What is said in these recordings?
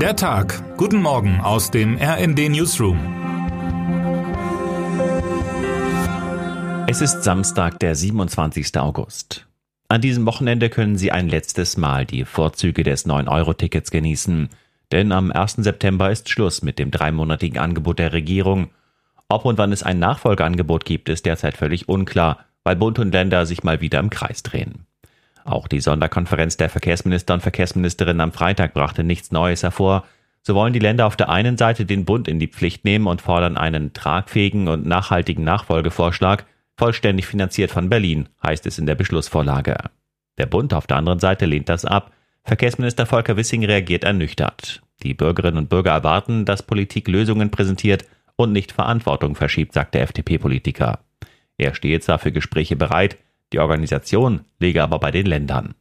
Der Tag. Guten Morgen aus dem RND Newsroom. Es ist Samstag, der 27. August. An diesem Wochenende können Sie ein letztes Mal die Vorzüge des 9-Euro-Tickets genießen. Denn am 1. September ist Schluss mit dem dreimonatigen Angebot der Regierung. Ob und wann es ein Nachfolgeangebot gibt, ist derzeit völlig unklar, weil Bund und Länder sich mal wieder im Kreis drehen. Auch die Sonderkonferenz der Verkehrsminister und Verkehrsministerinnen am Freitag brachte nichts Neues hervor. So wollen die Länder auf der einen Seite den Bund in die Pflicht nehmen und fordern einen tragfähigen und nachhaltigen Nachfolgevorschlag, vollständig finanziert von Berlin, heißt es in der Beschlussvorlage. Der Bund auf der anderen Seite lehnt das ab. Verkehrsminister Volker Wissing reagiert ernüchtert. Die Bürgerinnen und Bürger erwarten, dass Politik Lösungen präsentiert und nicht Verantwortung verschiebt, sagt der FDP-Politiker. Er stehe zwar für Gespräche bereit, die Organisation liege aber bei den Ländern.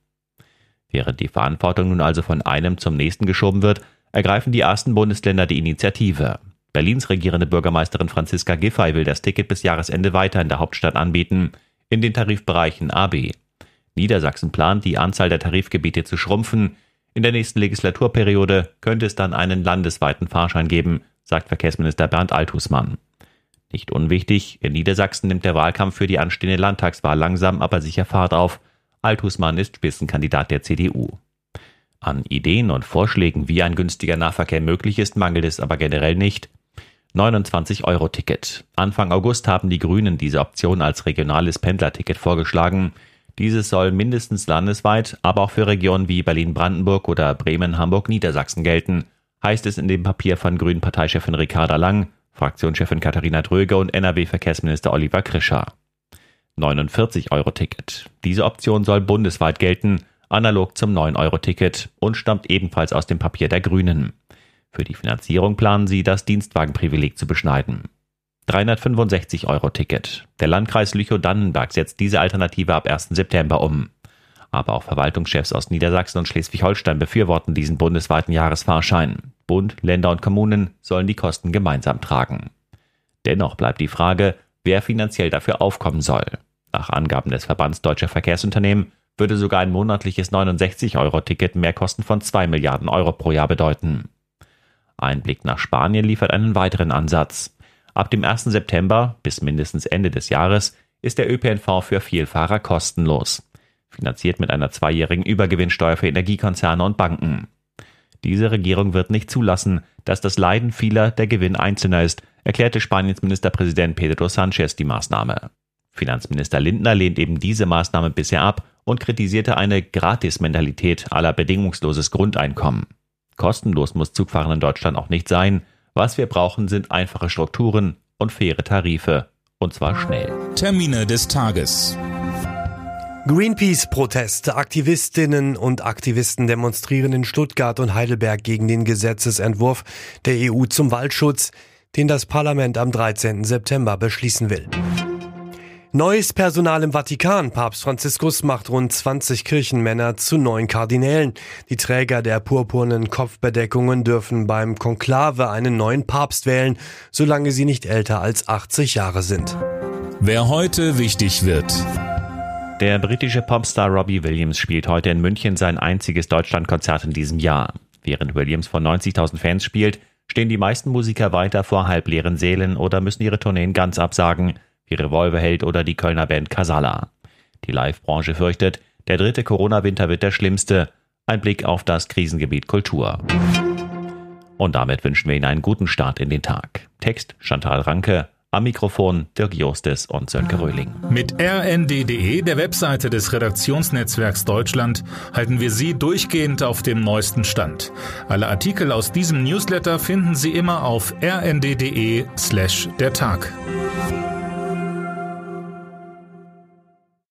Während die Verantwortung nun also von einem zum nächsten geschoben wird, ergreifen die ersten Bundesländer die Initiative. Berlins regierende Bürgermeisterin Franziska Giffey will das Ticket bis Jahresende weiter in der Hauptstadt anbieten, in den Tarifbereichen AB. Niedersachsen plant, die Anzahl der Tarifgebiete zu schrumpfen. In der nächsten Legislaturperiode könnte es dann einen landesweiten Fahrschein geben, sagt Verkehrsminister Bernd Althusmann. Nicht unwichtig, in Niedersachsen nimmt der Wahlkampf für die anstehende Landtagswahl langsam, aber sicher Fahrt auf. Althusmann ist Spitzenkandidat der CDU. An Ideen und Vorschlägen, wie ein günstiger Nahverkehr möglich ist, mangelt es aber generell nicht. 29-Euro-Ticket. Anfang August haben die Grünen diese Option als regionales Pendlerticket vorgeschlagen. Dieses soll mindestens landesweit, aber auch für Regionen wie Berlin-Brandenburg oder Bremen-Hamburg-Niedersachsen gelten, heißt es in dem Papier von Grünen-Parteichefin Ricarda Lang, Fraktionschefin Katharina Dröge und NRW-Verkehrsminister Oliver Krischer. 49-Euro-Ticket. Diese Option soll bundesweit gelten, analog zum 9-Euro-Ticket und stammt ebenfalls aus dem Papier der Grünen. Für die Finanzierung planen sie, das Dienstwagenprivileg zu beschneiden. 365-Euro-Ticket. Der Landkreis Lüchow-Dannenberg setzt diese Alternative ab 1. September um. Aber auch Verwaltungschefs aus Niedersachsen und Schleswig-Holstein befürworten diesen bundesweiten Jahresfahrschein. Bund, Länder und Kommunen sollen die Kosten gemeinsam tragen. Dennoch bleibt die Frage, wer finanziell dafür aufkommen soll. Nach Angaben des Verbands Deutscher Verkehrsunternehmen würde sogar ein monatliches 69-Euro-Ticket Mehrkosten von 2 Milliarden Euro pro Jahr bedeuten. Ein Blick nach Spanien liefert einen weiteren Ansatz. Ab dem 1. September bis mindestens Ende des Jahres ist der ÖPNV für Vielfahrer kostenlos, finanziert mit einer zweijährigen Übergewinnsteuer für Energiekonzerne und Banken. Diese Regierung wird nicht zulassen, dass das Leiden vieler der Gewinn Einzelner ist, erklärte Spaniens Ministerpräsident Pedro Sánchez die Maßnahme. Finanzminister Lindner lehnt eben diese Maßnahme bisher ab und kritisierte eine Gratis-Mentalität aller bedingungsloses Grundeinkommen. Kostenlos muss Zugfahren in Deutschland auch nicht sein. Was wir brauchen, sind einfache Strukturen und faire Tarife. Und zwar schnell. Termine des Tages. Greenpeace-Proteste. Aktivistinnen und Aktivisten demonstrieren in Stuttgart und Heidelberg gegen den Gesetzesentwurf der EU zum Waldschutz, den das Parlament am 13. September beschließen will. Neues Personal im Vatikan. Papst Franziskus macht rund 20 Kirchenmänner zu neuen Kardinälen. Die Träger der purpurnen Kopfbedeckungen dürfen beim Konklave einen neuen Papst wählen, solange sie nicht älter als 80 Jahre sind. Wer heute wichtig wird. Der britische Popstar Robbie Williams spielt heute in München sein einziges Deutschlandkonzert in diesem Jahr. Während Williams vor 90.000 Fans spielt, stehen die meisten Musiker weiter vor halbleeren Sälen oder müssen ihre Tourneen ganz absagen, wie Revolverheld oder die Kölner Band Casala. Die Live-Branche fürchtet, der dritte Corona-Winter wird der schlimmste. Ein Blick auf das Krisengebiet Kultur. Und damit wünschen wir Ihnen einen guten Start in den Tag. Text Chantal Ranke, am Mikrofon Dirk Jostes und Sönke Röhling. Mit rnd.de, der Webseite des Redaktionsnetzwerks Deutschland, halten wir Sie durchgehend auf dem neuesten Stand. Alle Artikel aus diesem Newsletter finden Sie immer auf rnd.de slash der Tag.